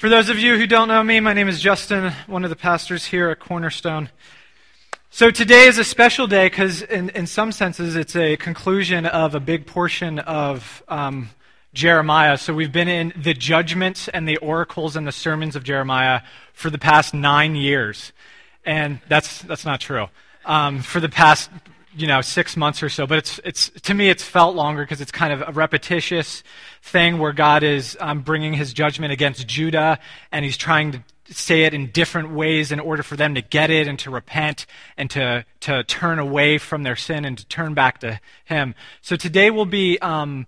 For those of you who don't know me, my name is Justin, one of the pastors here at Cornerstone. So today is a special day because, in, in some senses, it's a conclusion of a big portion of um, Jeremiah. So we've been in the judgments and the oracles and the sermons of Jeremiah for the past nine years. And that's, that's not true. Um, for the past you know six months or so but it's it's to me it's felt longer because it's kind of a repetitious thing where god is um, bringing his judgment against judah and he's trying to say it in different ways in order for them to get it and to repent and to to turn away from their sin and to turn back to him. So today will be um,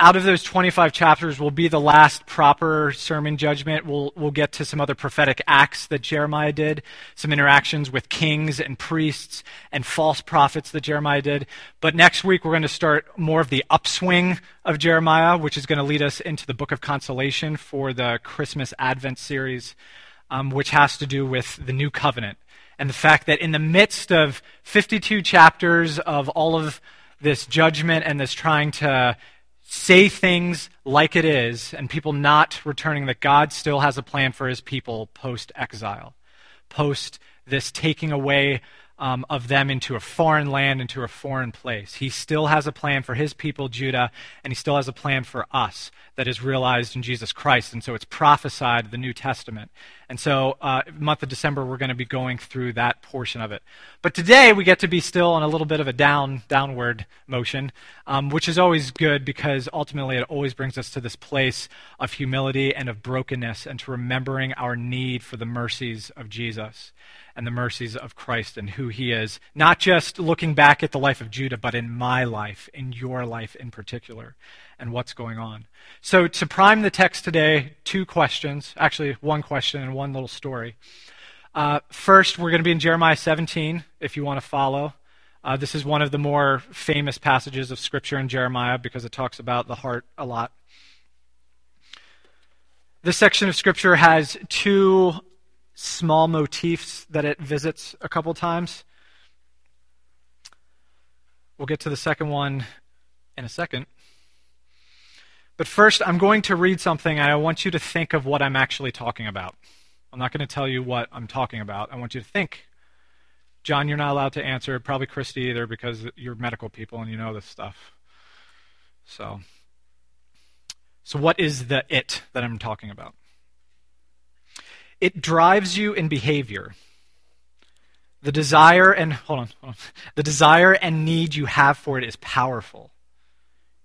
out of those 25 chapters will be the last proper sermon judgment. We'll, we'll get to some other prophetic acts that Jeremiah did, some interactions with kings and priests and false prophets that Jeremiah did. But next week, we're going to start more of the upswing of Jeremiah, which is going to lead us into the book of consolation for the Christmas Advent series, um, which has to do with the new covenant and the fact that in the midst of 52 chapters of all of this judgment and this trying to say things like it is and people not returning, that God still has a plan for his people post exile, post this taking away um, of them into a foreign land, into a foreign place. He still has a plan for his people, Judah, and he still has a plan for us that is realized in Jesus Christ. And so it's prophesied the New Testament. And so, uh, month of December, we're going to be going through that portion of it. But today, we get to be still on a little bit of a down, downward motion, um, which is always good because ultimately it always brings us to this place of humility and of brokenness and to remembering our need for the mercies of Jesus and the mercies of Christ and who he is, not just looking back at the life of Judah, but in my life, in your life in particular, and what's going on. So, to prime the text today, two questions actually, one question and one little story. Uh, first, we're going to be in Jeremiah 17, if you want to follow. Uh, this is one of the more famous passages of Scripture in Jeremiah because it talks about the heart a lot. This section of Scripture has two small motifs that it visits a couple times. We'll get to the second one in a second. But first, I'm going to read something, and I want you to think of what I'm actually talking about. I'm not going to tell you what I'm talking about. I want you to think. John, you're not allowed to answer. Probably Christy either, because you're medical people and you know this stuff. So, so what is the it that I'm talking about? It drives you in behavior. The desire and hold on, hold on. The desire and need you have for it is powerful.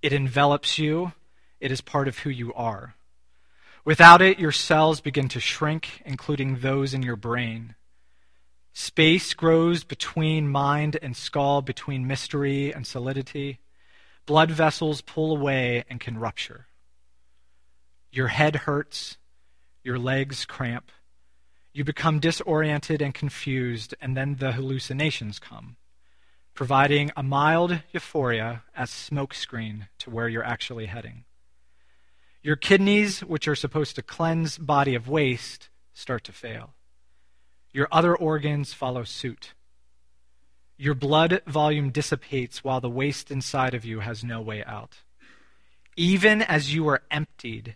It envelops you. It is part of who you are. Without it, your cells begin to shrink, including those in your brain. Space grows between mind and skull, between mystery and solidity. Blood vessels pull away and can rupture. Your head hurts, your legs cramp. You become disoriented and confused, and then the hallucinations come, providing a mild euphoria as smokescreen to where you're actually heading. Your kidneys, which are supposed to cleanse body of waste, start to fail. Your other organs follow suit. Your blood volume dissipates while the waste inside of you has no way out. Even as you are emptied,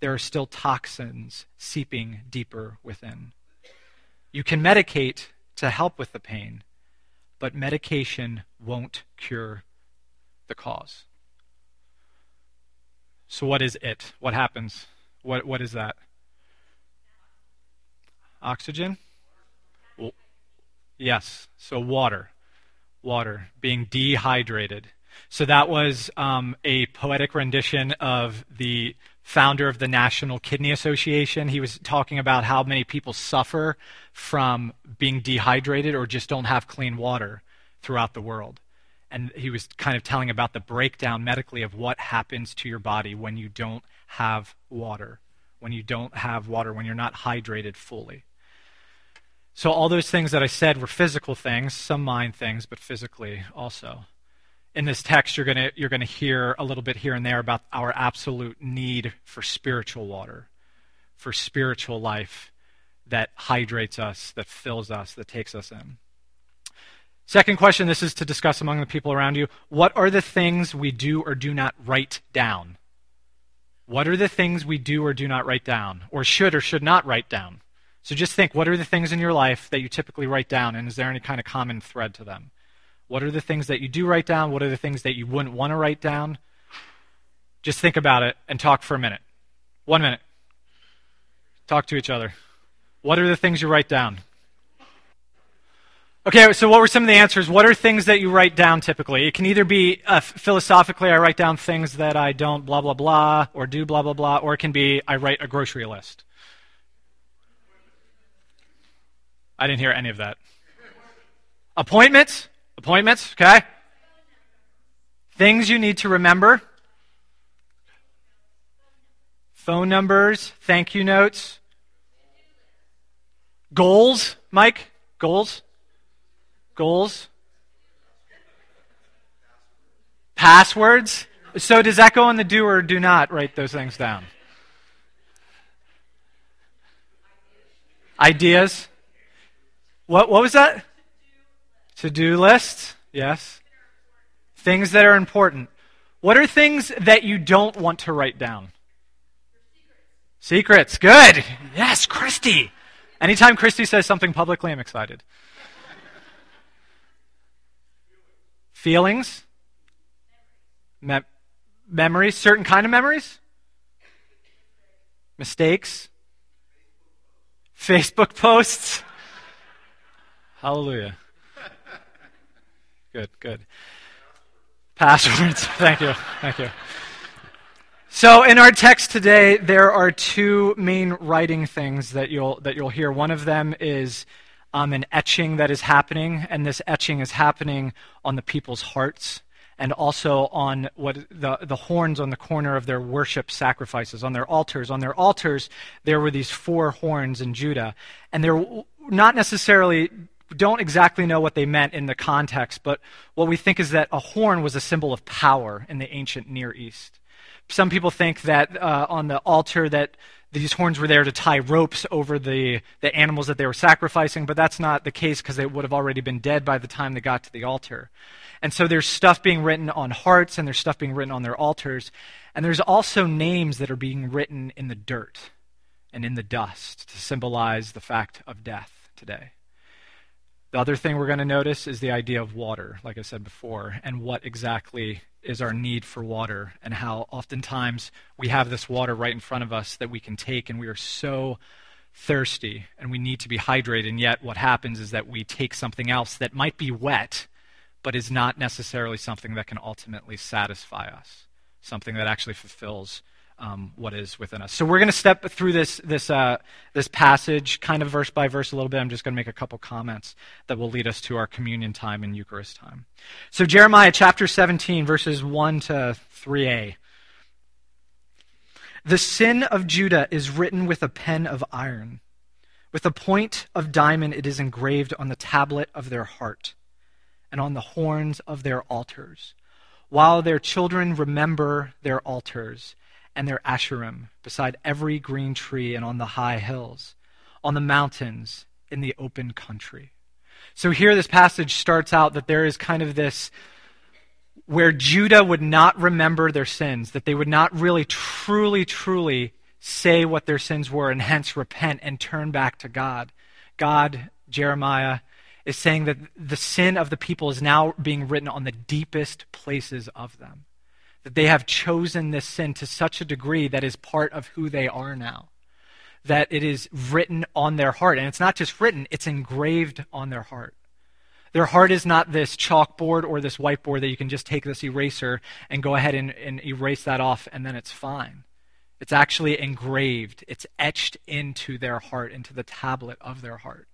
there are still toxins seeping deeper within. You can medicate to help with the pain, but medication won't cure the cause. So, what is it? What happens? What, what is that? Oxygen? Well, yes. So, water. Water. Being dehydrated. So, that was um, a poetic rendition of the founder of the National Kidney Association. He was talking about how many people suffer from being dehydrated or just don't have clean water throughout the world. And he was kind of telling about the breakdown medically of what happens to your body when you don't have water, when you don't have water, when you're not hydrated fully. So, all those things that I said were physical things, some mind things, but physically also in this text, you're going to you're going to hear a little bit here and there about our absolute need for spiritual water, for spiritual life that hydrates us, that fills us, that takes us in. Second question this is to discuss among the people around you. What are the things we do or do not write down? What are the things we do or do not write down, or should or should not write down? So just think what are the things in your life that you typically write down, and is there any kind of common thread to them? What are the things that you do write down? What are the things that you wouldn't want to write down? Just think about it and talk for a minute. One minute. Talk to each other. What are the things you write down? Okay, so what were some of the answers? What are things that you write down typically? It can either be uh, philosophically, I write down things that I don't blah, blah, blah, or do blah, blah, blah, or it can be I write a grocery list. I didn't hear any of that. Appointments? Appointments, okay? Things you need to remember. Phone numbers, thank you notes. Goals, Mike? Goals? Goals? Passwords? So does that go in the do or do not write those things down? Ideas? What, what was that? To do list? Yes. Things that are important. What are things that you don't want to write down? Secrets. Good. Yes, Christy. Anytime Christy says something publicly, I'm excited. Feelings? Me- memories? Certain kind of memories? Mistakes? Facebook posts? Hallelujah. Good, good. Passwords. Thank you. Thank you. So in our text today, there are two main writing things that you'll that you'll hear. One of them is um, an etching that is happening, and this etching is happening on the people's hearts and also on what the, the horns on the corner of their worship sacrifices, on their altars. On their altars, there were these four horns in Judah, and they're not necessarily don't exactly know what they meant in the context, but what we think is that a horn was a symbol of power in the ancient Near East. Some people think that uh, on the altar that these horns were there to tie ropes over the, the animals that they were sacrificing, but that's not the case because they would have already been dead by the time they got to the altar. And so there's stuff being written on hearts and there's stuff being written on their altars. And there's also names that are being written in the dirt and in the dust to symbolize the fact of death today. The other thing we're going to notice is the idea of water, like I said before, and what exactly is our need for water, and how oftentimes we have this water right in front of us that we can take, and we are so thirsty and we need to be hydrated, and yet what happens is that we take something else that might be wet, but is not necessarily something that can ultimately satisfy us, something that actually fulfills um, what is within us. So we're going to step through this this uh, this passage, kind of verse by verse, a little bit. I'm just going to make a couple comments that will lead us to our communion time and Eucharist time. So Jeremiah chapter 17, verses 1 to 3a. The sin of Judah is written with a pen of iron. With a point of diamond, it is engraved on the tablet of their heart and on the horns of their altars, while their children remember their altars and their asherim beside every green tree and on the high hills, on the mountains, in the open country. So here this passage starts out that there is kind of this where Judah would not remember their sins, that they would not really, truly, truly say what their sins were and hence repent and turn back to God. God, Jeremiah, is saying that the sin of the people is now being written on the deepest places of them that they have chosen this sin to such a degree that is part of who they are now. That it is written on their heart. And it's not just written, it's engraved on their heart. Their heart is not this chalkboard or this whiteboard that you can just take this eraser and go ahead and, and erase that off and then it's fine. It's actually engraved, it's etched into their heart, into the tablet of their heart.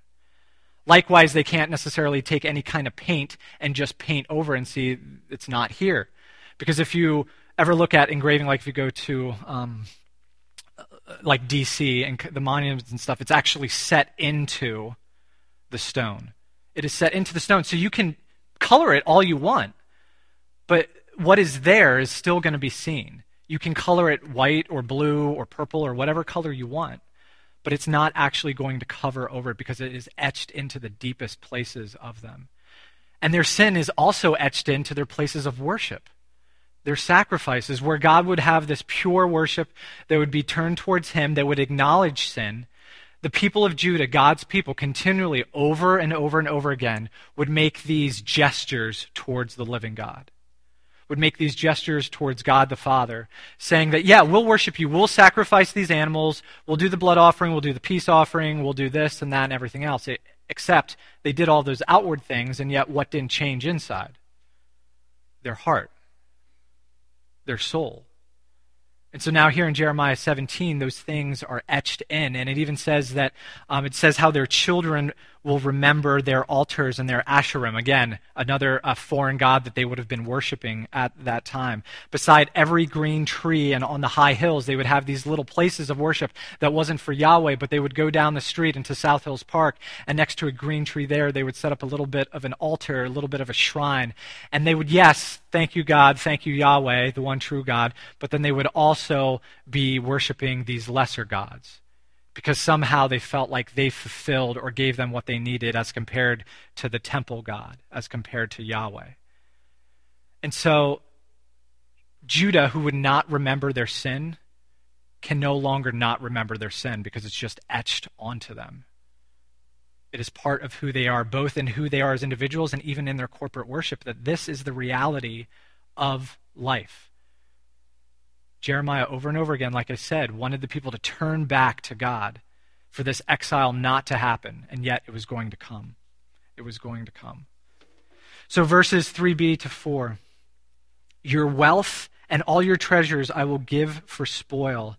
Likewise, they can't necessarily take any kind of paint and just paint over and see it's not here. Because if you ever look at engraving, like if you go to um, like DC and the monuments and stuff, it's actually set into the stone. It is set into the stone. So you can color it all you want, but what is there is still going to be seen. You can color it white or blue or purple or whatever color you want, but it's not actually going to cover over it because it is etched into the deepest places of them. And their sin is also etched into their places of worship their sacrifices, where God would have this pure worship that would be turned towards Him, that would acknowledge sin, the people of Judah, God's people, continually, over and over and over again, would make these gestures towards the living God. Would make these gestures towards God the Father, saying that, yeah, we'll worship you. We'll sacrifice these animals. We'll do the blood offering. We'll do the peace offering. We'll do this and that and everything else. It, except they did all those outward things, and yet what didn't change inside? Their heart, their soul. And so now here in Jeremiah 17, those things are etched in. And it even says that um, it says how their children will remember their altars and their asherim. Again, another uh, foreign god that they would have been worshiping at that time. Beside every green tree and on the high hills, they would have these little places of worship that wasn't for Yahweh, but they would go down the street into South Hills Park, and next to a green tree there, they would set up a little bit of an altar, a little bit of a shrine. And they would, yes, thank you, God, thank you, Yahweh, the one true God, but then they would also be worshiping these lesser gods because somehow they felt like they fulfilled or gave them what they needed as compared to the temple God, as compared to Yahweh. And so, Judah, who would not remember their sin, can no longer not remember their sin because it's just etched onto them. It is part of who they are, both in who they are as individuals and even in their corporate worship, that this is the reality of life. Jeremiah, over and over again, like I said, wanted the people to turn back to God for this exile not to happen, and yet it was going to come. It was going to come. So, verses 3b to 4 Your wealth and all your treasures I will give for spoil,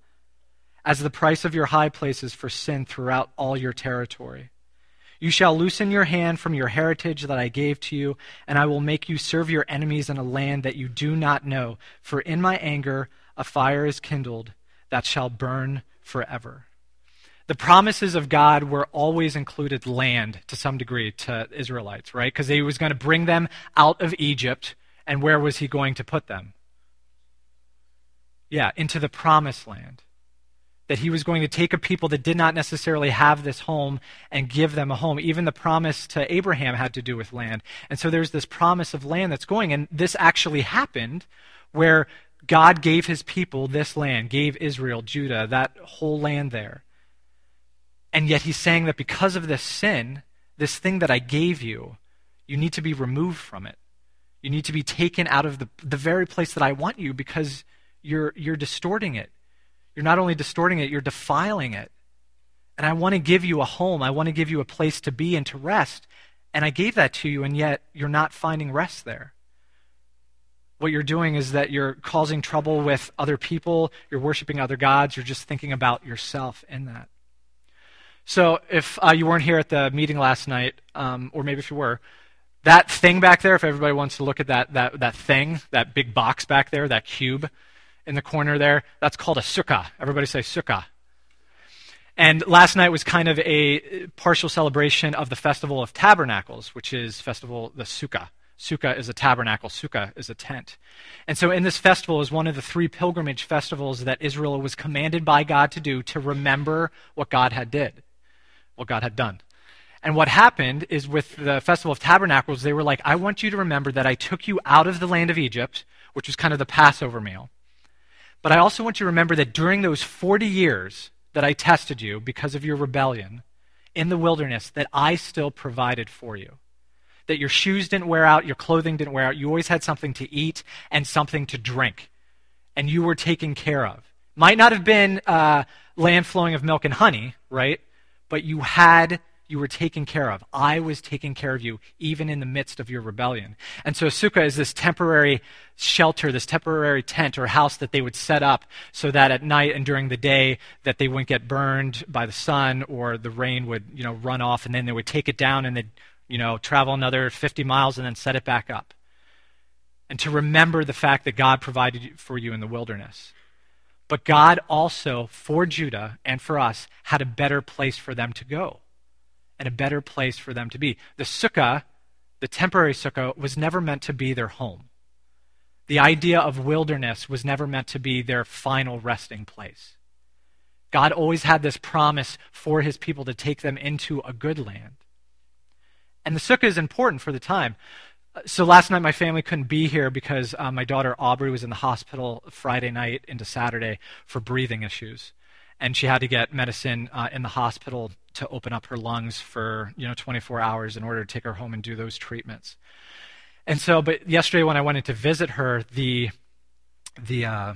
as the price of your high places for sin throughout all your territory. You shall loosen your hand from your heritage that I gave to you, and I will make you serve your enemies in a land that you do not know. For in my anger a fire is kindled that shall burn forever. The promises of God were always included land to some degree to Israelites, right? Because he was going to bring them out of Egypt, and where was he going to put them? Yeah, into the promised land. That he was going to take a people that did not necessarily have this home and give them a home. Even the promise to Abraham had to do with land. And so there's this promise of land that's going, and this actually happened where God gave his people this land, gave Israel, Judah, that whole land there. And yet he's saying that because of this sin, this thing that I gave you, you need to be removed from it. You need to be taken out of the, the very place that I want you because you're, you're distorting it. You're not only distorting it, you're defiling it. And I want to give you a home. I want to give you a place to be and to rest. And I gave that to you, and yet you're not finding rest there what you're doing is that you're causing trouble with other people, you're worshiping other gods, you're just thinking about yourself in that. So, if uh, you weren't here at the meeting last night, um, or maybe if you were, that thing back there, if everybody wants to look at that, that, that thing, that big box back there, that cube in the corner there, that's called a sukkah. Everybody say sukkah. And last night was kind of a partial celebration of the Festival of Tabernacles, which is festival the Sukkah. Sukkah is a tabernacle, Sukkah is a tent. And so, in this festival is one of the three pilgrimage festivals that Israel was commanded by God to do to remember what God had did, what God had done. And what happened is with the Festival of Tabernacles, they were like, I want you to remember that I took you out of the land of Egypt, which was kind of the Passover meal. But I also want you to remember that during those 40 years that I tested you because of your rebellion in the wilderness, that I still provided for you that your shoes didn't wear out, your clothing didn't wear out. You always had something to eat and something to drink, and you were taken care of. Might not have been uh, land flowing of milk and honey, right? But you had, you were taken care of. I was taking care of you, even in the midst of your rebellion. And so sukkah is this temporary shelter, this temporary tent or house that they would set up so that at night and during the day that they wouldn't get burned by the sun or the rain would, you know, run off, and then they would take it down and they'd you know, travel another 50 miles and then set it back up. And to remember the fact that God provided for you in the wilderness. But God also, for Judah and for us, had a better place for them to go and a better place for them to be. The sukkah, the temporary sukkah, was never meant to be their home. The idea of wilderness was never meant to be their final resting place. God always had this promise for his people to take them into a good land. And the sukkah is important for the time. so last night my family couldn't be here because uh, my daughter Aubrey was in the hospital Friday night into Saturday for breathing issues, and she had to get medicine uh, in the hospital to open up her lungs for you know 24 hours in order to take her home and do those treatments. And so, but yesterday when I went in to visit her, the the uh,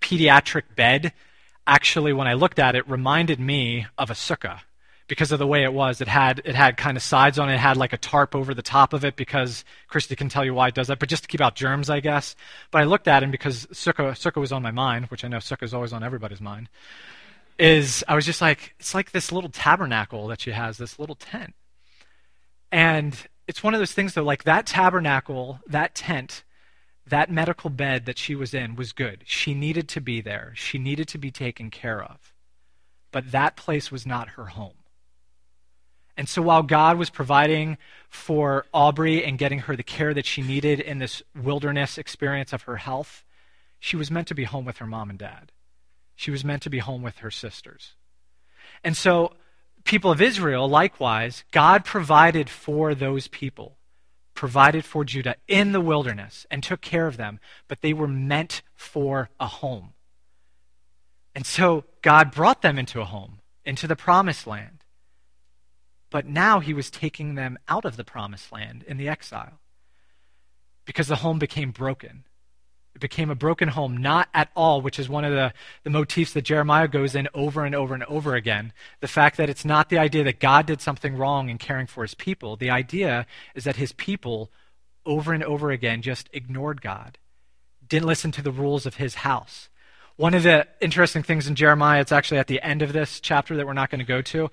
pediatric bed actually, when I looked at it, reminded me of a sukkah because of the way it was. It had it had kind of sides on it. It had like a tarp over the top of it because Christy can tell you why it does that, but just to keep out germs, I guess. But I looked at it because sukkah was on my mind, which I know sukkah is always on everybody's mind. Is I was just like it's like this little tabernacle that she has, this little tent, and it's one of those things though, like that tabernacle, that tent. That medical bed that she was in was good. She needed to be there. She needed to be taken care of. But that place was not her home. And so while God was providing for Aubrey and getting her the care that she needed in this wilderness experience of her health, she was meant to be home with her mom and dad. She was meant to be home with her sisters. And so, people of Israel, likewise, God provided for those people, provided for Judah in the wilderness and took care of them, but they were meant for a home. And so, God brought them into a home, into the promised land. But now he was taking them out of the promised land in the exile because the home became broken. It became a broken home, not at all, which is one of the, the motifs that Jeremiah goes in over and over and over again. The fact that it's not the idea that God did something wrong in caring for his people. The idea is that his people, over and over again, just ignored God, didn't listen to the rules of his house. One of the interesting things in Jeremiah, it's actually at the end of this chapter that we're not going to go to,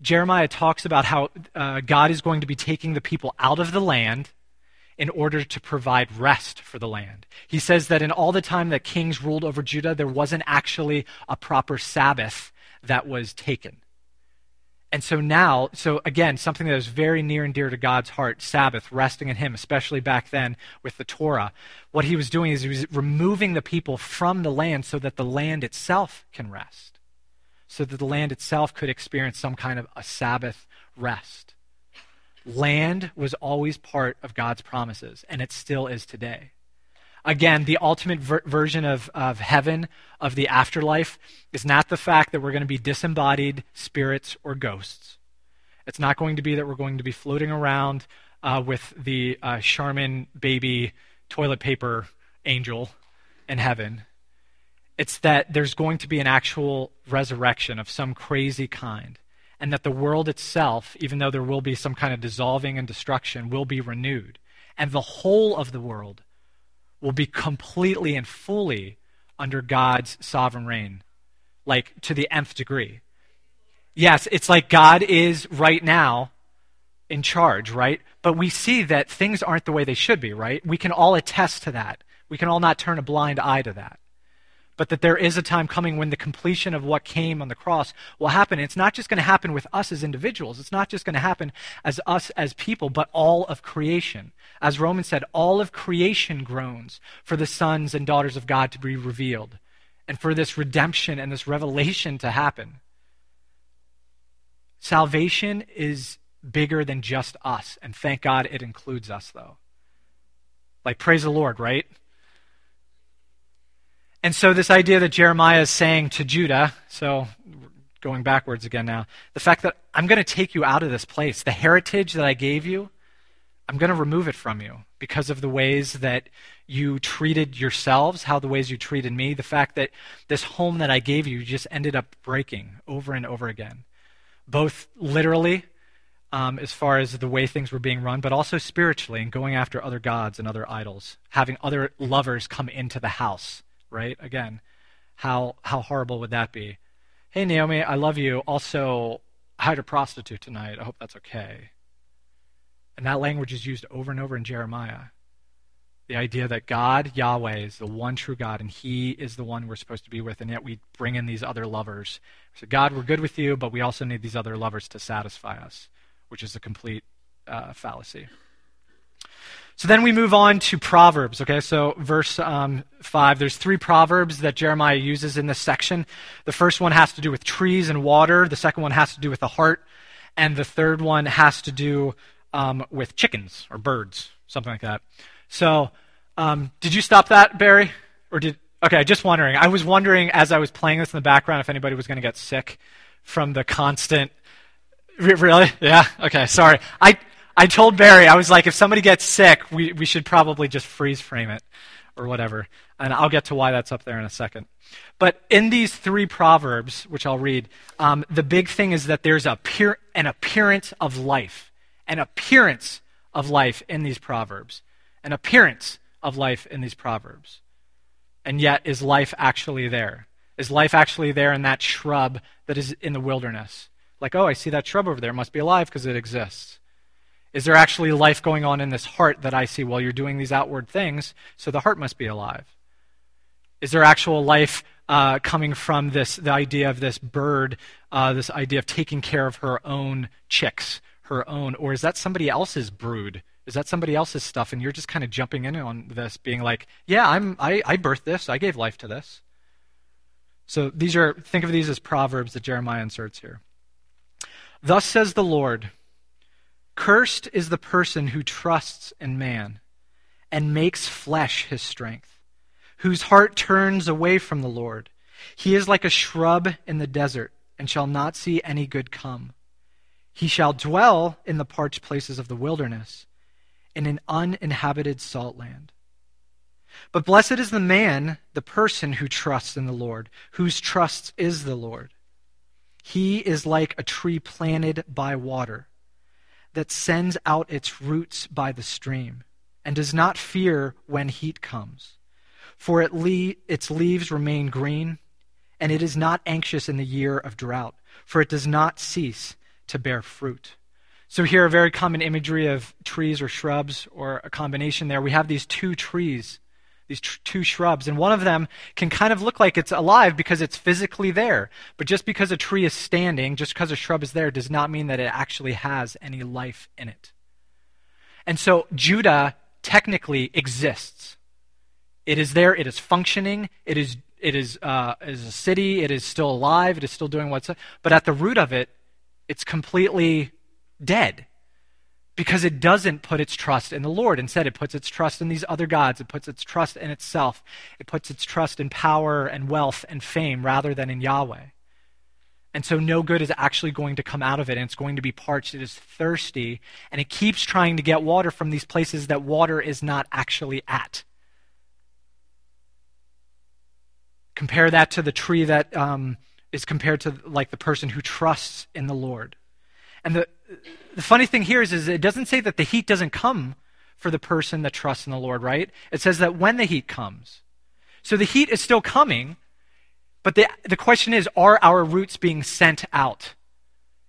Jeremiah talks about how uh, God is going to be taking the people out of the land in order to provide rest for the land. He says that in all the time that kings ruled over Judah, there wasn't actually a proper Sabbath that was taken. And so now, so again, something that is very near and dear to God's heart, Sabbath, resting in Him, especially back then with the Torah. What he was doing is he was removing the people from the land so that the land itself can rest so that the land itself could experience some kind of a Sabbath rest. Land was always part of God's promises, and it still is today. Again, the ultimate ver- version of, of heaven, of the afterlife, is not the fact that we're going to be disembodied spirits or ghosts. It's not going to be that we're going to be floating around uh, with the uh, Charmin baby toilet paper angel in heaven. It's that there's going to be an actual resurrection of some crazy kind, and that the world itself, even though there will be some kind of dissolving and destruction, will be renewed. And the whole of the world will be completely and fully under God's sovereign reign, like to the nth degree. Yes, it's like God is right now in charge, right? But we see that things aren't the way they should be, right? We can all attest to that. We can all not turn a blind eye to that but that there is a time coming when the completion of what came on the cross will happen. it's not just going to happen with us as individuals. It's not just going to happen as us as people, but all of creation. As Romans said, all of creation groans for the sons and daughters of God to be revealed and for this redemption and this revelation to happen. Salvation is bigger than just us, and thank God it includes us, though. Like, praise the Lord, right? And so, this idea that Jeremiah is saying to Judah, so going backwards again now, the fact that I'm going to take you out of this place, the heritage that I gave you, I'm going to remove it from you because of the ways that you treated yourselves, how the ways you treated me, the fact that this home that I gave you just ended up breaking over and over again, both literally. Um, as far as the way things were being run, but also spiritually and going after other gods and other idols, having other lovers come into the house right? Again, how how horrible would that be? Hey Naomi, I love you. Also, I a prostitute tonight. I hope that's okay. And that language is used over and over in Jeremiah. The idea that God, Yahweh, is the one true God, and He is the one we're supposed to be with, and yet we bring in these other lovers. So, God, we're good with you, but we also need these other lovers to satisfy us, which is a complete uh, fallacy. So then we move on to Proverbs. Okay, so verse um, 5, there's three Proverbs that Jeremiah uses in this section. The first one has to do with trees and water, the second one has to do with the heart, and the third one has to do um, with chickens or birds. something like that. So, um, did you stop that, Barry? Or did. Okay, just wondering. I was wondering as I was playing this in the background if anybody was going to get sick from the constant. Really? Yeah? Okay, sorry. I, I told Barry, I was like, if somebody gets sick, we, we should probably just freeze frame it or whatever. And I'll get to why that's up there in a second. But in these three proverbs, which I'll read, um, the big thing is that there's a peer, an appearance of life, an appearance of life in these proverbs, an appearance of life in these proverbs. And yet, is life actually there? Is life actually there in that shrub that is in the wilderness? Like, oh, I see that shrub over there. It must be alive because it exists. Is there actually life going on in this heart that I see? Well, you're doing these outward things, so the heart must be alive. Is there actual life uh, coming from this the idea of this bird, uh, this idea of taking care of her own chicks, her own, or is that somebody else's brood? Is that somebody else's stuff, and you're just kind of jumping in on this, being like, "Yeah, I'm I, I birthed this, I gave life to this." So these are think of these as proverbs that Jeremiah inserts here. Thus says the Lord: Cursed is the person who trusts in man and makes flesh his strength, whose heart turns away from the Lord. He is like a shrub in the desert and shall not see any good come. He shall dwell in the parched places of the wilderness, in an uninhabited salt land. But blessed is the man, the person who trusts in the Lord, whose trust is the Lord. He is like a tree planted by water that sends out its roots by the stream and does not fear when heat comes. For it le- its leaves remain green, and it is not anxious in the year of drought, for it does not cease to bear fruit. So, here, a very common imagery of trees or shrubs, or a combination there. We have these two trees, these tr- two shrubs, and one of them can kind of look like it's alive because it's physically there. But just because a tree is standing, just because a shrub is there, does not mean that it actually has any life in it. And so, Judah technically exists. It is there, it is functioning, it is it is, uh, is a city, it is still alive, it is still doing what's but at the root of it, it's completely dead because it doesn't put its trust in the Lord. Instead, it puts its trust in these other gods. It puts its trust in itself. It puts its trust in power and wealth and fame rather than in Yahweh. And so no good is actually going to come out of it, and it's going to be parched. It is thirsty, and it keeps trying to get water from these places that water is not actually at. Compare that to the tree that um, is compared to like the person who trusts in the Lord. And the, the funny thing here is, is it doesn't say that the heat doesn't come for the person that trusts in the Lord, right? It says that when the heat comes. So the heat is still coming, but the, the question is are our roots being sent out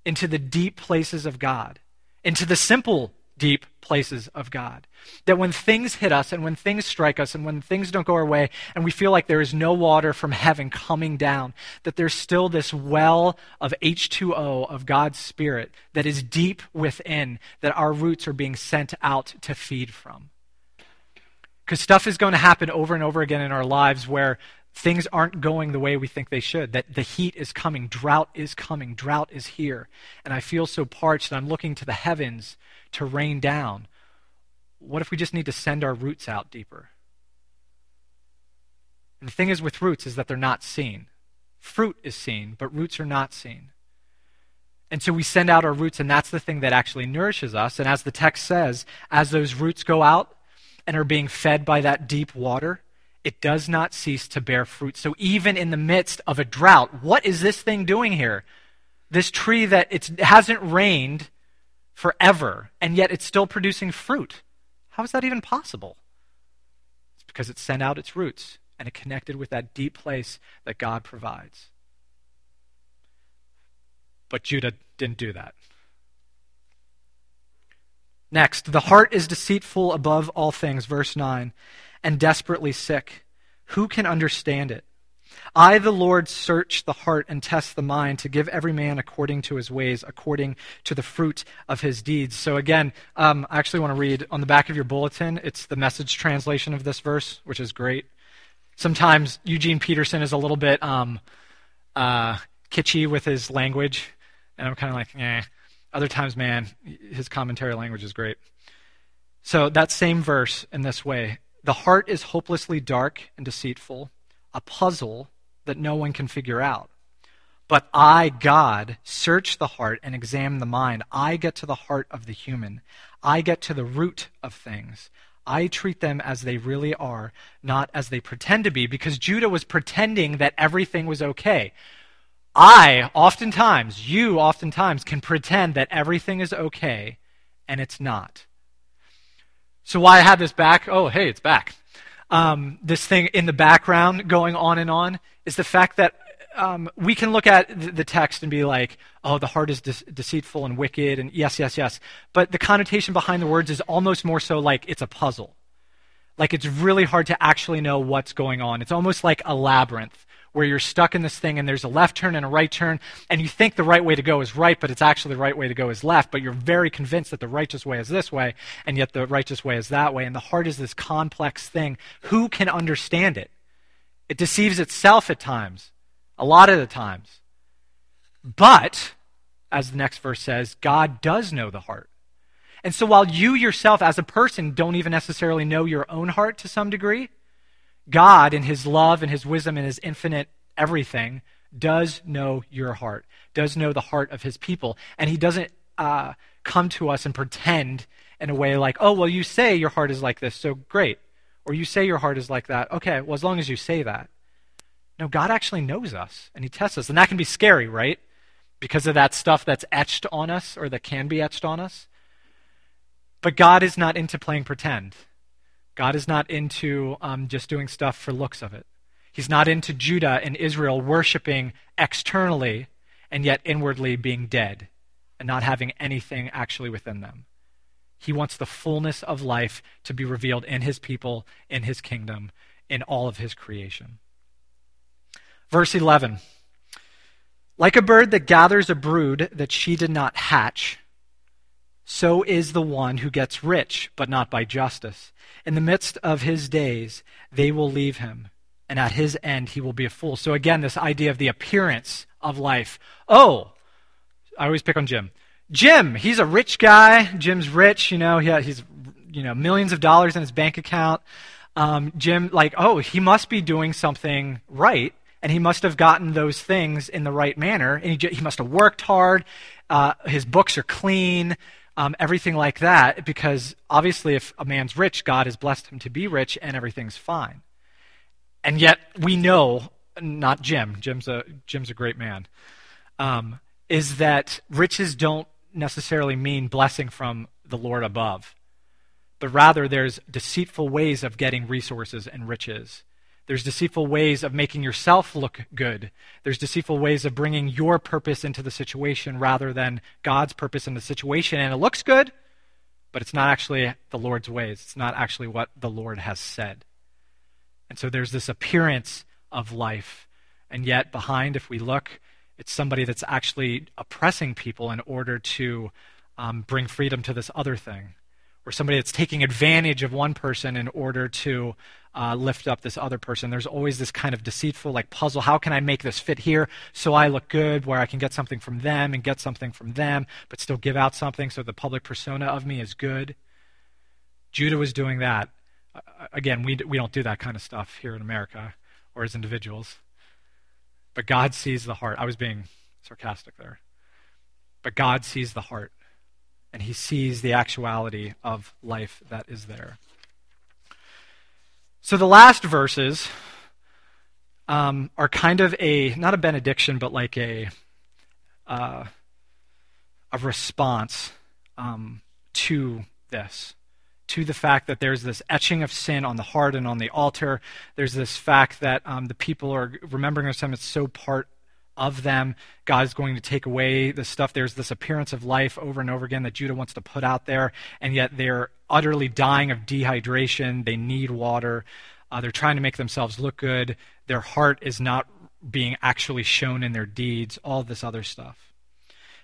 into the deep places of God, into the simple deep places of God. That when things hit us and when things strike us and when things don't go our way and we feel like there is no water from heaven coming down, that there's still this well of H2O of God's Spirit that is deep within that our roots are being sent out to feed from. Because stuff is going to happen over and over again in our lives where things aren't going the way we think they should, that the heat is coming, drought is coming, drought is here. And I feel so parched, and I'm looking to the heavens to rain down. What if we just need to send our roots out deeper? And the thing is with roots is that they're not seen. Fruit is seen, but roots are not seen. And so we send out our roots, and that's the thing that actually nourishes us. And as the text says, as those roots go out and are being fed by that deep water, it does not cease to bear fruit. So even in the midst of a drought, what is this thing doing here? This tree that it hasn't rained forever, and yet it's still producing fruit. How is that even possible? It's because it sent out its roots and it connected with that deep place that God provides. But Judah didn't do that. Next, the heart is deceitful above all things, verse 9, and desperately sick. Who can understand it? I, the Lord, search the heart and test the mind to give every man according to his ways, according to the fruit of his deeds. So, again, um, I actually want to read on the back of your bulletin. It's the message translation of this verse, which is great. Sometimes Eugene Peterson is a little bit um, uh, kitschy with his language, and I'm kind of like, eh. Other times, man, his commentary language is great. So, that same verse in this way the heart is hopelessly dark and deceitful, a puzzle that no one can figure out. But I, God, search the heart and examine the mind. I get to the heart of the human. I get to the root of things. I treat them as they really are, not as they pretend to be, because Judah was pretending that everything was okay. I, oftentimes, you oftentimes, can pretend that everything is okay, and it's not. So, why I have this back? Oh, hey, it's back. Um, this thing in the background going on and on is the fact that um, we can look at the text and be like, oh, the heart is de- deceitful and wicked, and yes, yes, yes. But the connotation behind the words is almost more so like it's a puzzle. Like it's really hard to actually know what's going on. It's almost like a labyrinth where you're stuck in this thing and there's a left turn and a right turn, and you think the right way to go is right, but it's actually the right way to go is left, but you're very convinced that the righteous way is this way, and yet the righteous way is that way. And the heart is this complex thing. Who can understand it? It deceives itself at times a lot of the times. But, as the next verse says, God does know the heart. And so while you yourself as a person don't even necessarily know your own heart to some degree, God, in his love and his wisdom and his infinite everything, does know your heart, does know the heart of his people. And he doesn't uh, come to us and pretend in a way like, oh, well, you say your heart is like this, so great. Or you say your heart is like that. Okay, well, as long as you say that. No, God actually knows us and He tests us. And that can be scary, right? Because of that stuff that's etched on us or that can be etched on us. But God is not into playing pretend. God is not into um, just doing stuff for looks of it. He's not into Judah and Israel worshiping externally and yet inwardly being dead and not having anything actually within them. He wants the fullness of life to be revealed in his people, in his kingdom, in all of his creation. Verse 11 Like a bird that gathers a brood that she did not hatch, so is the one who gets rich, but not by justice. In the midst of his days, they will leave him, and at his end, he will be a fool. So, again, this idea of the appearance of life. Oh, I always pick on Jim. Jim, he's a rich guy. Jim's rich, you know, he, he's you know millions of dollars in his bank account. Um, Jim, like, oh, he must be doing something right and he must have gotten those things in the right manner. And he, he must have worked hard. Uh, his books are clean, um, everything like that, because obviously, if a man's rich, God has blessed him to be rich, and everything's fine. And yet, we know, not Jim, Jim's a, Jim's a great man, um, is that riches don't necessarily mean blessing from the Lord above, but rather there's deceitful ways of getting resources and riches there's deceitful ways of making yourself look good. There's deceitful ways of bringing your purpose into the situation rather than God's purpose in the situation. And it looks good, but it's not actually the Lord's ways. It's not actually what the Lord has said. And so there's this appearance of life. And yet, behind, if we look, it's somebody that's actually oppressing people in order to um, bring freedom to this other thing. Or somebody that's taking advantage of one person in order to uh, lift up this other person. There's always this kind of deceitful, like puzzle. How can I make this fit here so I look good, where I can get something from them and get something from them, but still give out something so the public persona of me is good? Judah was doing that. Uh, again, we, we don't do that kind of stuff here in America or as individuals. But God sees the heart. I was being sarcastic there. But God sees the heart, and He sees the actuality of life that is there. So the last verses um, are kind of a, not a benediction, but like a, uh, a response um, to this, to the fact that there's this etching of sin on the heart and on the altar. There's this fact that um, the people are remembering of It's so part of them. God is going to take away the stuff. There's this appearance of life over and over again that Judah wants to put out there, and yet they're utterly dying of dehydration. They need water. Uh, they're trying to make themselves look good. Their heart is not being actually shown in their deeds, all this other stuff.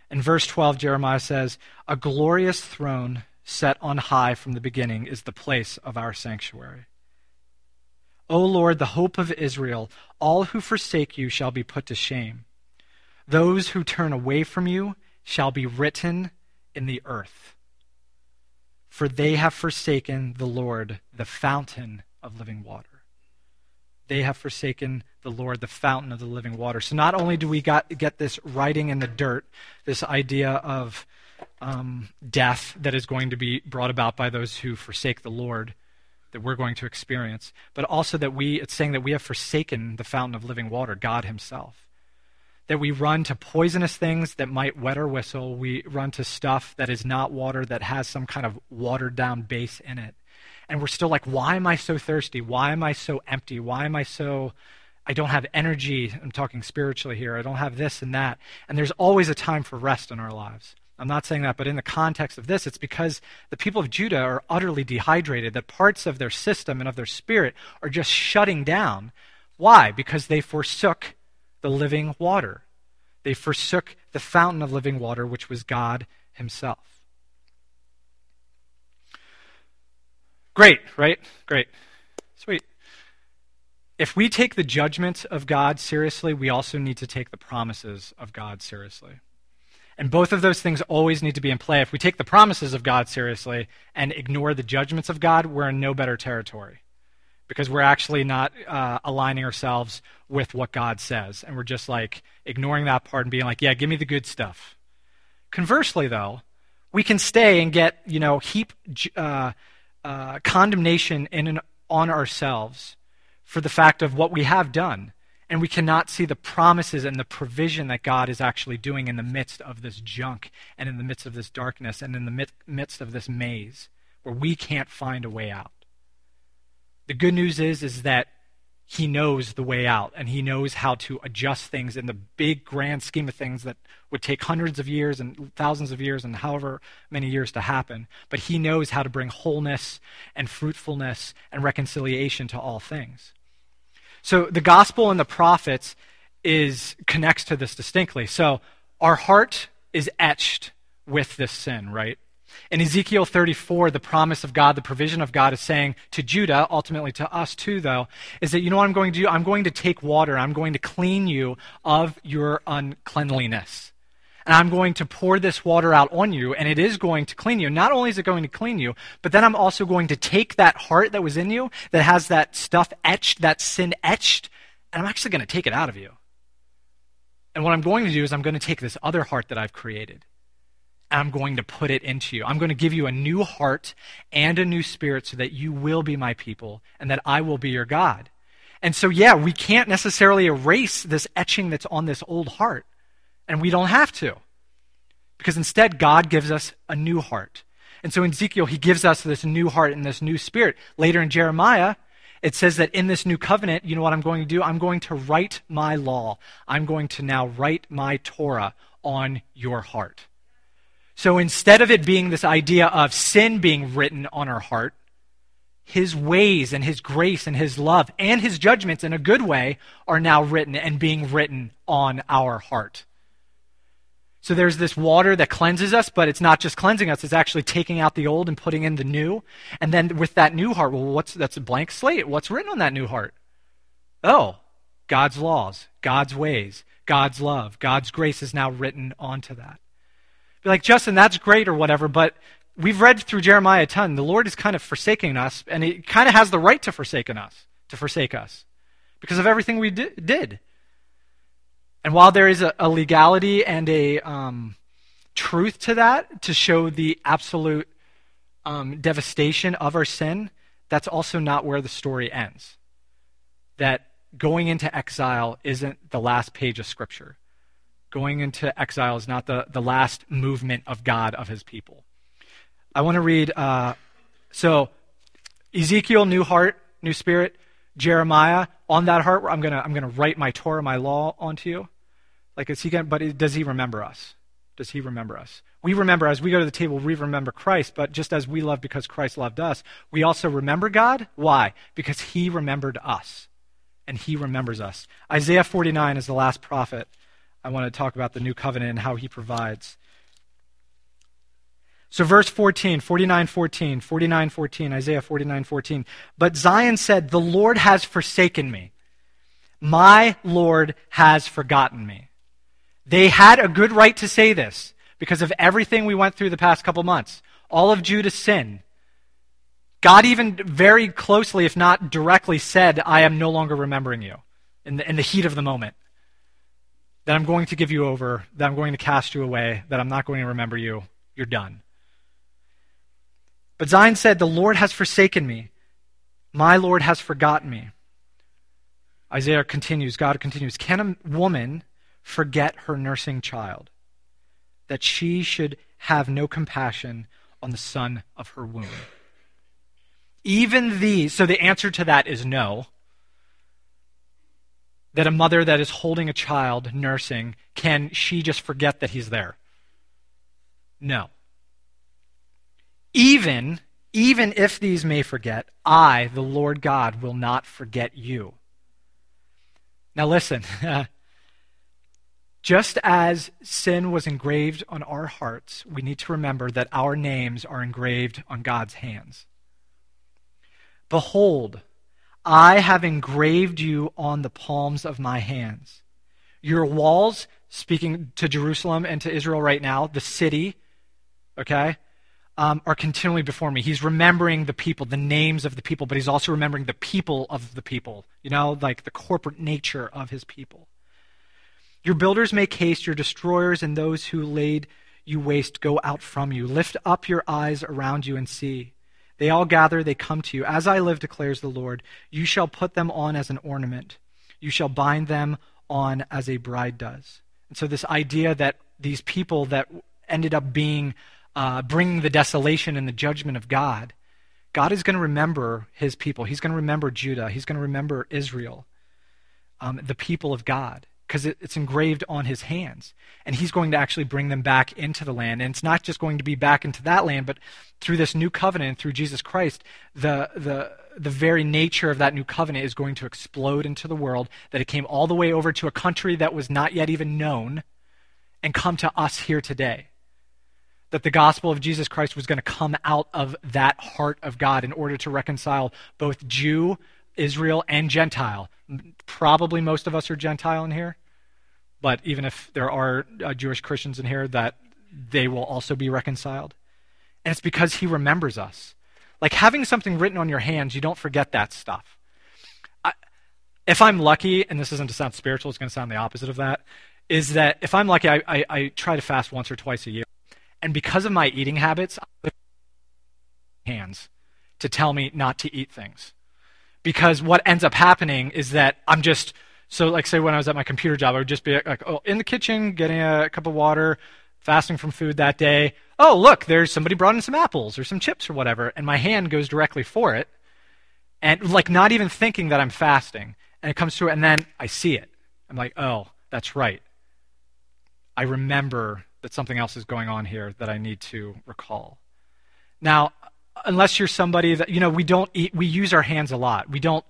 In verse 12, Jeremiah says, A glorious throne set on high from the beginning is the place of our sanctuary. O Lord, the hope of Israel, all who forsake you shall be put to shame. Those who turn away from you shall be written in the earth. For they have forsaken the Lord, the fountain of living water. They have forsaken the Lord, the fountain of the living water. So not only do we got, get this writing in the dirt, this idea of um, death that is going to be brought about by those who forsake the Lord, that we're going to experience, but also that we, it's saying that we have forsaken the fountain of living water, God Himself that we run to poisonous things that might wet our whistle. We run to stuff that is not water, that has some kind of watered down base in it. And we're still like, why am I so thirsty? Why am I so empty? Why am I so. I don't have energy. I'm talking spiritually here. I don't have this and that. And there's always a time for rest in our lives. I'm not saying that, but in the context of this, it's because the people of Judah are utterly dehydrated, that parts of their system and of their spirit are just shutting down. Why? Because they forsook the living water. They forsook the fountain of living water, which was God Himself. Great, right? Great. Sweet. If we take the judgment of God seriously, we also need to take the promises of God seriously. And both of those things always need to be in play. If we take the promises of God seriously and ignore the judgments of God, we're in no better territory because we're actually not uh, aligning ourselves with what God says. And we're just like ignoring that part and being like, yeah, give me the good stuff. Conversely, though, we can stay and get, you know, heap uh, uh, condemnation in and on ourselves for the fact of what we have done. And we cannot see the promises and the provision that God is actually doing in the midst of this junk and in the midst of this darkness and in the midst of this maze where we can't find a way out. The good news is, is that he knows the way out and he knows how to adjust things in the big grand scheme of things that would take hundreds of years and thousands of years and however many years to happen. But he knows how to bring wholeness and fruitfulness and reconciliation to all things. So the gospel and the prophets is connects to this distinctly. So our heart is etched with this sin right in Ezekiel 34, the promise of God, the provision of God is saying to Judah, ultimately to us too, though, is that you know what I'm going to do? I'm going to take water, I'm going to clean you of your uncleanliness. And I'm going to pour this water out on you, and it is going to clean you. Not only is it going to clean you, but then I'm also going to take that heart that was in you, that has that stuff etched, that sin etched, and I'm actually going to take it out of you. And what I'm going to do is I'm going to take this other heart that I've created I'm going to put it into you. I'm going to give you a new heart and a new spirit so that you will be my people and that I will be your God. And so, yeah, we can't necessarily erase this etching that's on this old heart. And we don't have to. Because instead, God gives us a new heart. And so in Ezekiel, he gives us this new heart and this new spirit. Later in Jeremiah, it says that in this new covenant, you know what I'm going to do? I'm going to write my law. I'm going to now write my Torah on your heart. So instead of it being this idea of sin being written on our heart, his ways and his grace and his love and his judgments in a good way are now written and being written on our heart. So there's this water that cleanses us, but it's not just cleansing us, it's actually taking out the old and putting in the new. And then with that new heart, well, what's that's a blank slate. What's written on that new heart? Oh, God's laws, God's ways, God's love, God's grace is now written onto that. Be like, Justin, that's great or whatever, but we've read through Jeremiah a ton. The Lord is kind of forsaking us, and He kind of has the right to forsaken us, to forsake us, because of everything we di- did. And while there is a, a legality and a um, truth to that, to show the absolute um, devastation of our sin, that's also not where the story ends. That going into exile isn't the last page of Scripture going into exile is not the, the last movement of God of his people. I want to read, uh, so Ezekiel, new heart, new spirit. Jeremiah, on that heart, I'm going to I'm gonna write my Torah, my law onto you. Like, is he gonna, but does he remember us? Does he remember us? We remember, as we go to the table, we remember Christ, but just as we love because Christ loved us, we also remember God. Why? Because he remembered us, and he remembers us. Isaiah 49 is the last prophet. I want to talk about the new covenant and how he provides. So verse 14, 49, 14, 49, 14, Isaiah 49, 14. But Zion said, The Lord has forsaken me. My Lord has forgotten me. They had a good right to say this because of everything we went through the past couple months. all of Judah's sin. God even very closely, if not directly, said, I am no longer remembering you in the, in the heat of the moment. That I'm going to give you over, that I'm going to cast you away, that I'm not going to remember you. You're done. But Zion said, The Lord has forsaken me. My Lord has forgotten me. Isaiah continues, God continues, Can a woman forget her nursing child, that she should have no compassion on the son of her womb? Even these, so the answer to that is no. That a mother that is holding a child, nursing, can she just forget that he's there? No. Even, even if these may forget, I, the Lord God, will not forget you. Now listen. Just as sin was engraved on our hearts, we need to remember that our names are engraved on God's hands. Behold, I have engraved you on the palms of my hands. Your walls, speaking to Jerusalem and to Israel right now, the city, okay, um, are continually before me. He's remembering the people, the names of the people, but he's also remembering the people of the people, you know, like the corporate nature of his people. Your builders make haste, your destroyers and those who laid you waste go out from you. Lift up your eyes around you and see. They all gather, they come to you. As I live, declares the Lord, you shall put them on as an ornament. You shall bind them on as a bride does. And so, this idea that these people that ended up being uh, bringing the desolation and the judgment of God, God is going to remember his people. He's going to remember Judah. He's going to remember Israel, um, the people of God because it, it's engraved on his hands. And he's going to actually bring them back into the land. And it's not just going to be back into that land, but through this new covenant, through Jesus Christ, the, the, the very nature of that new covenant is going to explode into the world, that it came all the way over to a country that was not yet even known and come to us here today. That the gospel of Jesus Christ was going to come out of that heart of God in order to reconcile both Jew, Israel, and Gentile. Probably most of us are Gentile in here but even if there are uh, Jewish Christians in here, that they will also be reconciled. And it's because he remembers us. Like having something written on your hands, you don't forget that stuff. I, if I'm lucky, and this isn't to sound spiritual, it's going to sound the opposite of that, is that if I'm lucky, I, I, I try to fast once or twice a year. And because of my eating habits, hands to tell me not to eat things. Because what ends up happening is that I'm just so, like, say when I was at my computer job, I would just be like, oh, in the kitchen, getting a cup of water, fasting from food that day. Oh, look, there's somebody brought in some apples or some chips or whatever, and my hand goes directly for it, and like not even thinking that I'm fasting, and it comes through, and then I see it. I'm like, oh, that's right. I remember that something else is going on here that I need to recall. Now, unless you're somebody that you know, we don't eat. We use our hands a lot. We don't.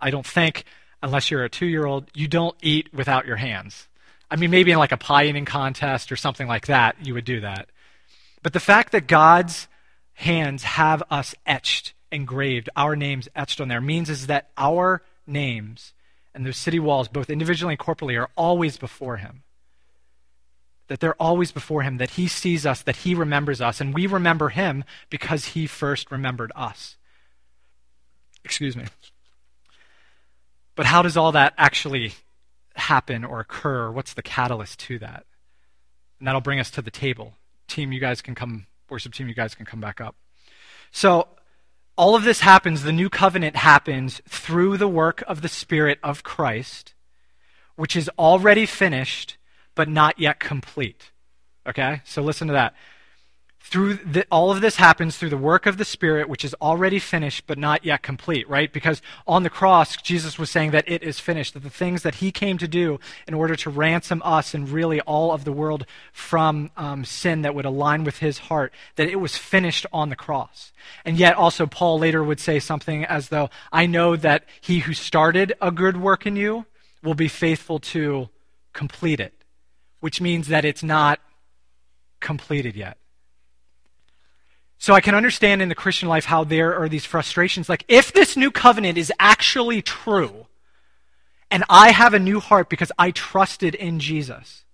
I don't think unless you're a two year old, you don't eat without your hands. I mean, maybe in like a pie eating contest or something like that, you would do that. But the fact that God's hands have us etched, engraved, our names etched on there, means is that our names and those city walls, both individually and corporately, are always before Him. That they're always before Him, that He sees us, that He remembers us, and we remember Him because He first remembered us. Excuse me. But how does all that actually happen or occur? What's the catalyst to that? And that'll bring us to the table. Team, you guys can come, worship team, you guys can come back up. So, all of this happens, the new covenant happens through the work of the Spirit of Christ, which is already finished, but not yet complete. Okay? So, listen to that through the, all of this happens through the work of the spirit which is already finished but not yet complete right because on the cross jesus was saying that it is finished that the things that he came to do in order to ransom us and really all of the world from um, sin that would align with his heart that it was finished on the cross and yet also paul later would say something as though i know that he who started a good work in you will be faithful to complete it which means that it's not completed yet so I can understand in the Christian life how there are these frustrations. Like, if this new covenant is actually true, and I have a new heart because I trusted in Jesus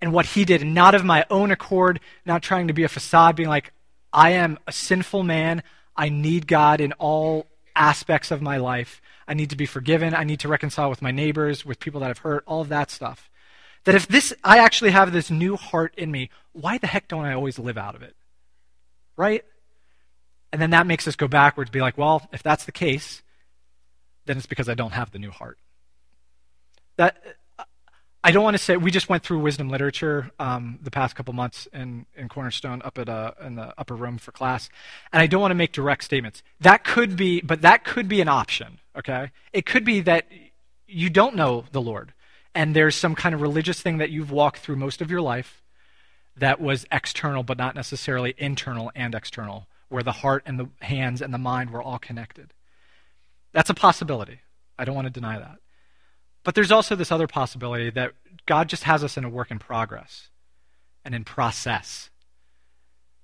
and what he did, not of my own accord, not trying to be a facade, being like, I am a sinful man. I need God in all aspects of my life. I need to be forgiven. I need to reconcile with my neighbors, with people that I've hurt, all of that stuff. That if this, I actually have this new heart in me, why the heck don't I always live out of it? Right? And then that makes us go backwards, be like, well, if that's the case, then it's because I don't have the new heart. That I don't want to say we just went through wisdom literature um, the past couple months in, in Cornerstone up at in the upper room for class, and I don't want to make direct statements. That could be, but that could be an option. Okay, it could be that you don't know the Lord, and there's some kind of religious thing that you've walked through most of your life that was external, but not necessarily internal and external, where the heart and the hands and the mind were all connected. That's a possibility. I don't want to deny that. But there's also this other possibility that God just has us in a work in progress and in process.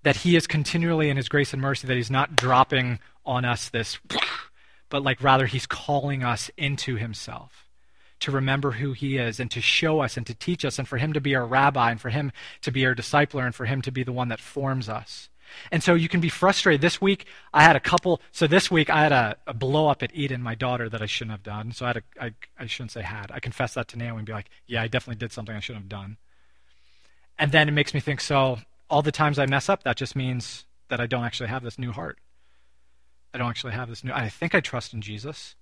That He is continually in His grace and mercy, that He's not dropping on us this, but like rather He's calling us into Himself to remember who He is and to show us and to teach us and for Him to be our rabbi and for Him to be our discipler and for Him to be the one that forms us. And so you can be frustrated. This week, I had a couple. So this week, I had a, a blow up at Eden, my daughter, that I shouldn't have done. So I had a, I, I shouldn't say had. I confess that to Naomi and be like, yeah, I definitely did something I shouldn't have done. And then it makes me think, so all the times I mess up, that just means that I don't actually have this new heart. I don't actually have this new. I think I trust in Jesus.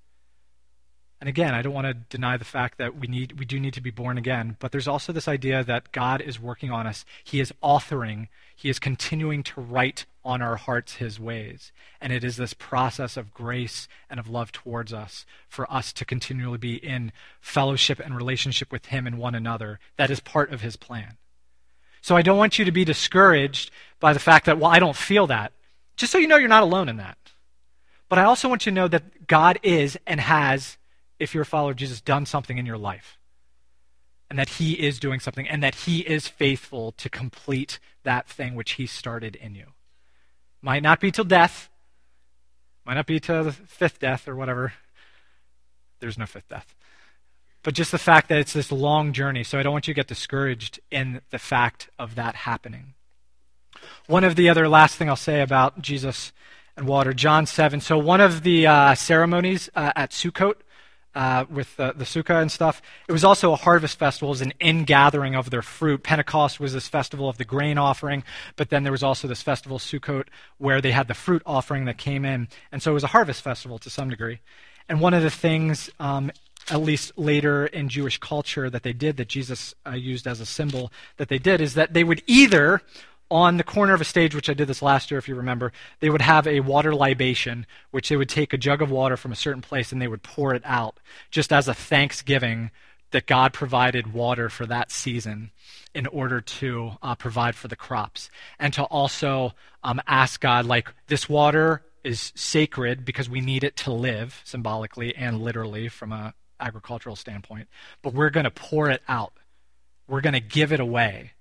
And again, I don't want to deny the fact that we need we do need to be born again, but there's also this idea that God is working on us. He is authoring, he is continuing to write on our hearts his ways. And it is this process of grace and of love towards us for us to continually be in fellowship and relationship with him and one another. That is part of his plan. So I don't want you to be discouraged by the fact that, well, I don't feel that. Just so you know you're not alone in that. But I also want you to know that God is and has if you're a follower of Jesus, done something in your life. And that he is doing something, and that he is faithful to complete that thing which he started in you. Might not be till death, might not be till the fifth death or whatever. There's no fifth death. But just the fact that it's this long journey, so I don't want you to get discouraged in the fact of that happening. One of the other last thing I'll say about Jesus and water, John 7. So one of the uh, ceremonies uh, at Sukkot uh, with the, the sukkah and stuff. It was also a harvest festival, it was an ingathering of their fruit. Pentecost was this festival of the grain offering, but then there was also this festival, Sukkot, where they had the fruit offering that came in. And so it was a harvest festival to some degree. And one of the things, um, at least later in Jewish culture, that they did, that Jesus uh, used as a symbol, that they did, is that they would either on the corner of a stage, which I did this last year, if you remember, they would have a water libation, which they would take a jug of water from a certain place and they would pour it out, just as a thanksgiving that God provided water for that season in order to uh, provide for the crops. And to also um, ask God, like, this water is sacred because we need it to live, symbolically and literally from an agricultural standpoint, but we're going to pour it out. We're going to give it away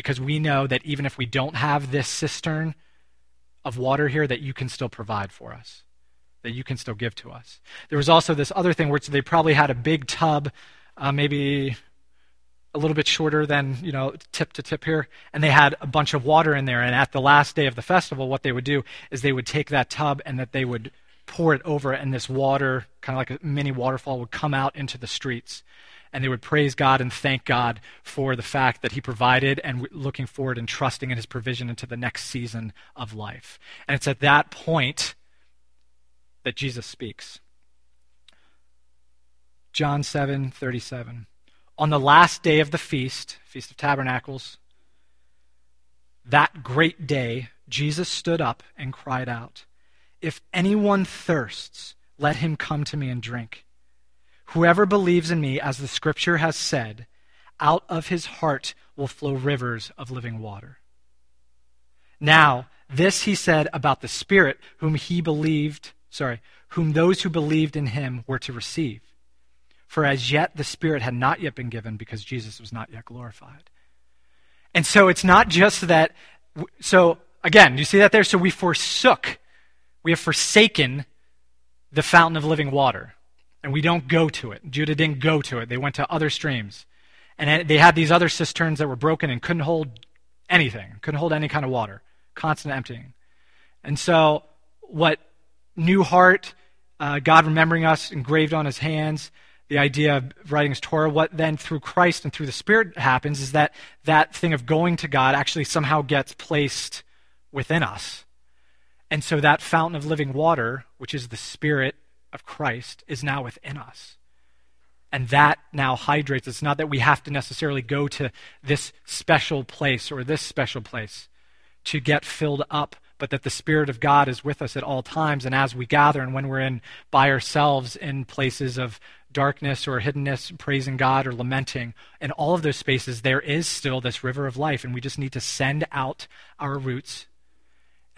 because we know that even if we don't have this cistern of water here, that you can still provide for us, that you can still give to us. There was also this other thing where they probably had a big tub, uh, maybe a little bit shorter than you know tip to tip here and they had a bunch of water in there and at the last day of the festival what they would do is they would take that tub and that they would pour it over and this water kind of like a mini waterfall would come out into the streets and they would praise God and thank God for the fact that He provided and looking forward and trusting in His provision into the next season of life. And it's at that point that Jesus speaks. John 7 37. On the last day of the feast, Feast of Tabernacles, that great day, Jesus stood up and cried out, If anyone thirsts, let him come to me and drink. Whoever believes in me, as the scripture has said, out of his heart will flow rivers of living water. Now, this he said about the Spirit, whom he believed, sorry, whom those who believed in him were to receive. For as yet the Spirit had not yet been given because Jesus was not yet glorified. And so it's not just that, so again, you see that there? So we forsook, we have forsaken the fountain of living water and we don't go to it. Judah didn't go to it, they went to other streams. And they had these other cisterns that were broken and couldn't hold anything, couldn't hold any kind of water, constant emptying. And so, what new heart, uh, God remembering us engraved on his hands, the idea of writing his Torah, what then through Christ and through the Spirit happens is that that thing of going to God actually somehow gets placed within us. And so that fountain of living water, which is the Spirit of Christ, is now within us. And that now hydrates. It's not that we have to necessarily go to this special place or this special place to get filled up, but that the Spirit of God is with us at all times. And as we gather and when we're in by ourselves in places of darkness or hiddenness, praising God or lamenting, in all of those spaces, there is still this river of life. And we just need to send out our roots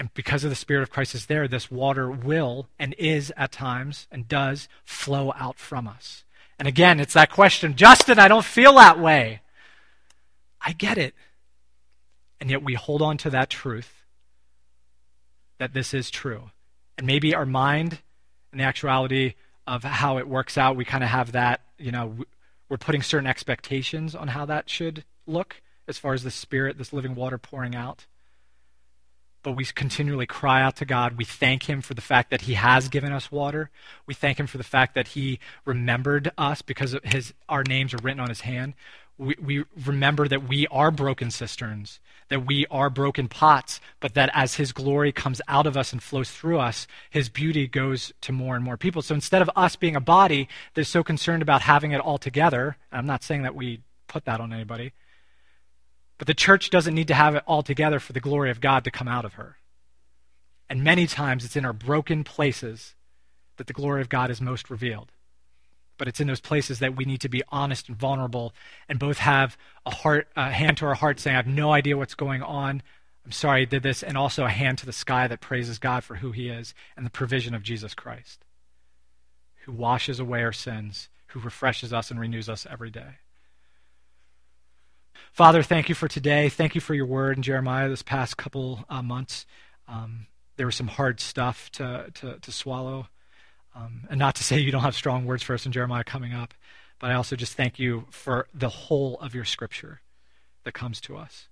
and because of the Spirit of Christ is there, this water will and is at times and does flow out from us. And again, it's that question Justin, I don't feel that way. I get it. And yet we hold on to that truth that this is true. And maybe our mind and the actuality of how it works out, we kind of have that, you know, we're putting certain expectations on how that should look as far as the Spirit, this living water pouring out but we continually cry out to God. We thank Him for the fact that He has given us water. We thank Him for the fact that He remembered us because his, our names are written on His hand. We, we remember that we are broken cisterns, that we are broken pots, but that as His glory comes out of us and flows through us, His beauty goes to more and more people. So instead of us being a body that's so concerned about having it all together, I'm not saying that we put that on anybody, but the church doesn't need to have it all together for the glory of God to come out of her. And many times it's in our broken places that the glory of God is most revealed. But it's in those places that we need to be honest and vulnerable and both have a heart, a hand to our heart saying, I have no idea what's going on. I'm sorry I did this. And also a hand to the sky that praises God for who he is and the provision of Jesus Christ, who washes away our sins, who refreshes us and renews us every day. Father, thank you for today. Thank you for your word in Jeremiah this past couple uh, months. Um, there was some hard stuff to, to, to swallow. Um, and not to say you don't have strong words for us in Jeremiah coming up, but I also just thank you for the whole of your scripture that comes to us.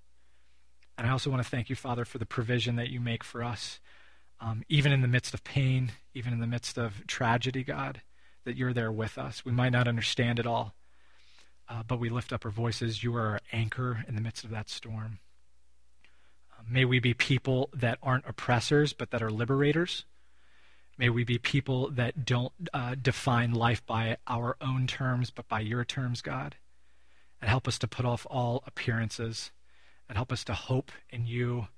And I also want to thank you, Father, for the provision that you make for us, um, even in the midst of pain, even in the midst of tragedy, God, that you're there with us. We might not understand it all, uh, but we lift up our voices. You are our anchor in the midst of that storm. Uh, may we be people that aren't oppressors, but that are liberators. May we be people that don't uh, define life by our own terms, but by your terms, God. And help us to put off all appearances and help us to hope in you,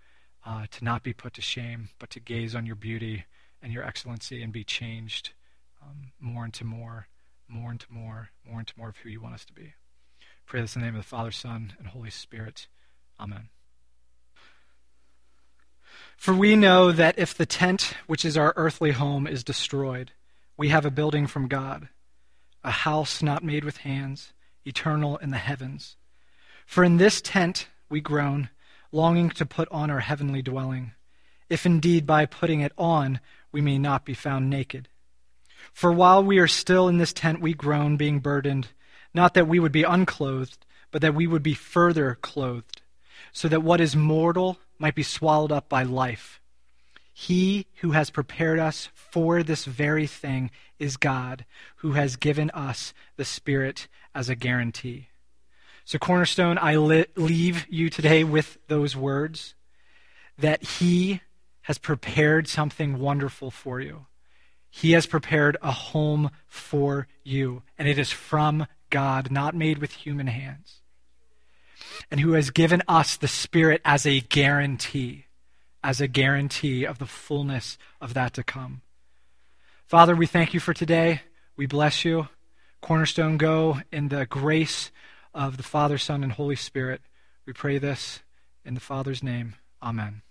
uh, to not be put to shame, but to gaze on your beauty and your excellency and be changed um, more into more, more into more, more into more of who you want us to be. Pray this in the name of the Father, Son, and Holy Spirit. Amen. For we know that if the tent, which is our earthly home, is destroyed, we have a building from God, a house not made with hands, eternal in the heavens. For in this tent we groan, longing to put on our heavenly dwelling, if indeed by putting it on we may not be found naked. For while we are still in this tent we groan, being burdened not that we would be unclothed, but that we would be further clothed, so that what is mortal might be swallowed up by life. He who has prepared us for this very thing is God, who has given us the Spirit as a guarantee. So, Cornerstone, I li- leave you today with those words that He has prepared something wonderful for you. He has prepared a home for you, and it is from God, not made with human hands, and who has given us the Spirit as a guarantee, as a guarantee of the fullness of that to come. Father, we thank you for today. We bless you. Cornerstone, go in the grace of the Father, Son, and Holy Spirit. We pray this in the Father's name. Amen.